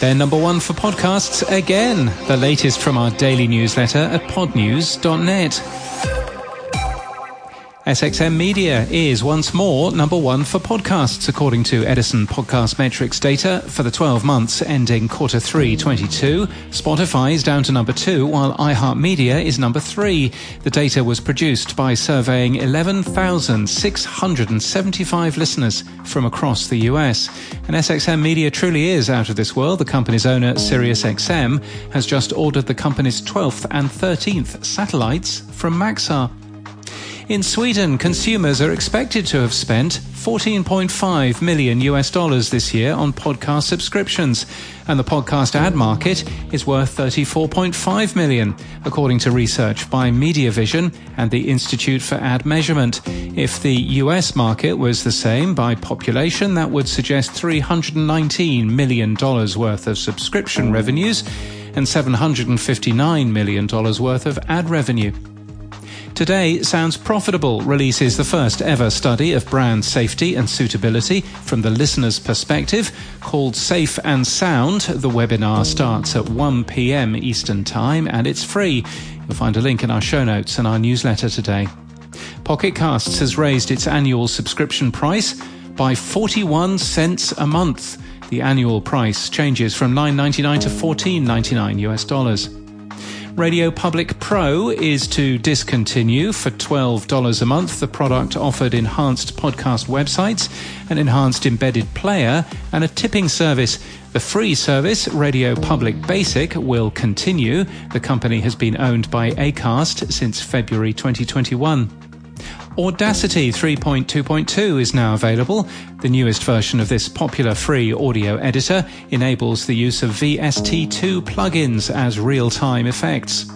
They're number one for podcasts again, the latest from our daily newsletter at podnews.net. SXM Media is once more number one for podcasts, according to Edison Podcast Metrics data for the 12 months ending quarter three 22. Spotify is down to number two, while iHeartMedia is number three. The data was produced by surveying 11,675 listeners from across the US. And SXM Media truly is out of this world. The company's owner, SiriusXM, has just ordered the company's 12th and 13th satellites from Maxar. In Sweden, consumers are expected to have spent 14.5 million US dollars this year on podcast subscriptions, and the podcast ad market is worth 34.5 million, according to research by Mediavision and the Institute for Ad Measurement. If the US market was the same by population, that would suggest 319 million dollars worth of subscription revenues and 759 million dollars worth of ad revenue. Today Sounds Profitable releases the first ever study of brand safety and suitability from the listener's perspective called Safe and Sound. The webinar starts at 1 p.m. Eastern Time and it's free. You'll find a link in our show notes and our newsletter today. Pocket Casts has raised its annual subscription price by 41 cents a month. The annual price changes from 9.99 to 14.99 US dollars. RadioPublic Pro is to discontinue for $12 a month the product offered enhanced podcast websites, an enhanced embedded player, and a tipping service. The free service, RadioPublic Basic, will continue. The company has been owned by Acast since February 2021. Audacity 3.2.2 is now available. The newest version of this popular free audio editor enables the use of VST2 plugins as real-time effects.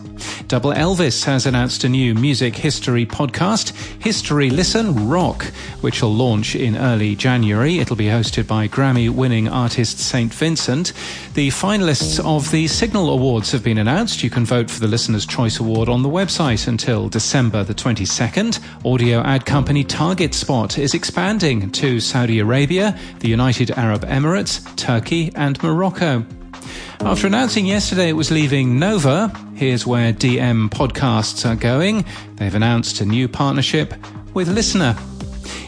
Double Elvis has announced a new music history podcast, History Listen Rock, which will launch in early January. It'll be hosted by Grammy winning artist St. Vincent. The finalists of the Signal Awards have been announced. You can vote for the Listener's Choice Award on the website until December the 22nd. Audio ad company Target Spot is expanding to Saudi Arabia, the United Arab Emirates, Turkey, and Morocco. After announcing yesterday it was leaving Nova, here's where DM podcasts are going. They've announced a new partnership with LiSTNR.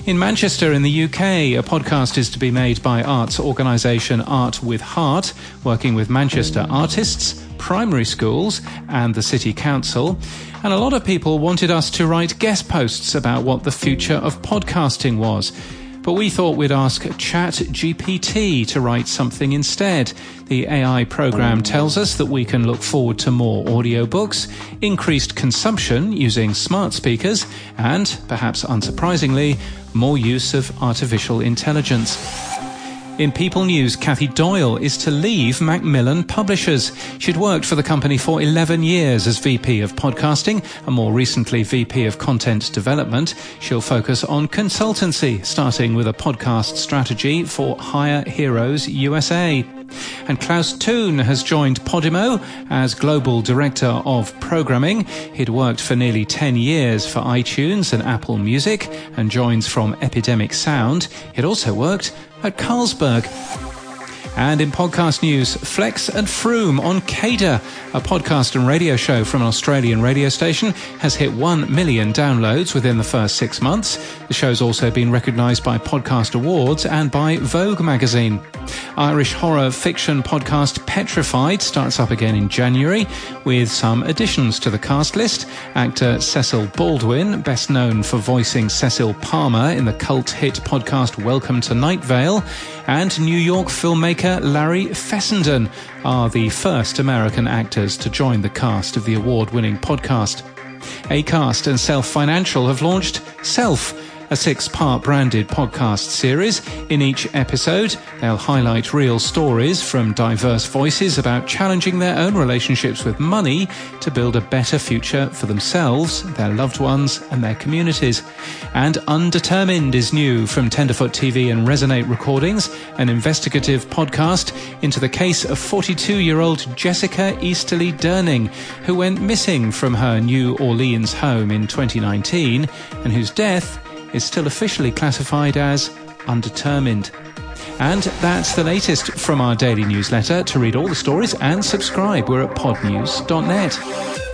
In Manchester, in the UK, a podcast is to be made by arts organisation Art with Heart, working with Manchester artists, primary schools, and the City Council. And a lot of people wanted us to write guest posts about what the future of podcasting was but we thought we'd ask ChatGPT to write something instead. The AI program tells us that we can look forward to more audiobooks, increased consumption using smart speakers, and, perhaps unsurprisingly, more use of artificial intelligence. In People News, Kathy Doyle is to leave Macmillan Publishers. She'd worked for the company for 11 years as VP of Podcasting and more recently VP of Content Development. She'll focus on consultancy, starting with a podcast strategy for Hire Heroes USA. And Klaus Thun has joined Podimo as Global Director of Programming. He'd worked for nearly 10 years for iTunes and Apple Music and joins from Epidemic Sound. He'd also worked at Carlsberg. And in podcast news, Flex and Froome on CADA, a podcast and radio show from an Australian radio station, has hit 1 million downloads within the first six months. The show's also been recognised by Podcast Awards and by Vogue magazine. Irish horror fiction podcast Petrified starts up again in January with some additions to the cast list. Actor Cecil Baldwin, best known for voicing Cecil Palmer in the cult hit podcast Welcome to Night Vale, and New York filmmaker Larry Fessenden are the first American actors to join the cast of the award winning podcast. Acast and Self Financial have launched Self a six part branded podcast series. In each episode, they'll highlight real stories from diverse voices about challenging their own relationships with money to build a better future for themselves, their loved ones, and their communities. And Undetermined is new from Tenderfoot TV and Resonate Recordings, an investigative podcast into the case of 42 year old Jessica Easterly Durning, who went missing from her New Orleans home in 2019 and whose death is still officially classified as undetermined. And that's the latest from our daily newsletter. To read all the stories and subscribe, we're at podnews.net.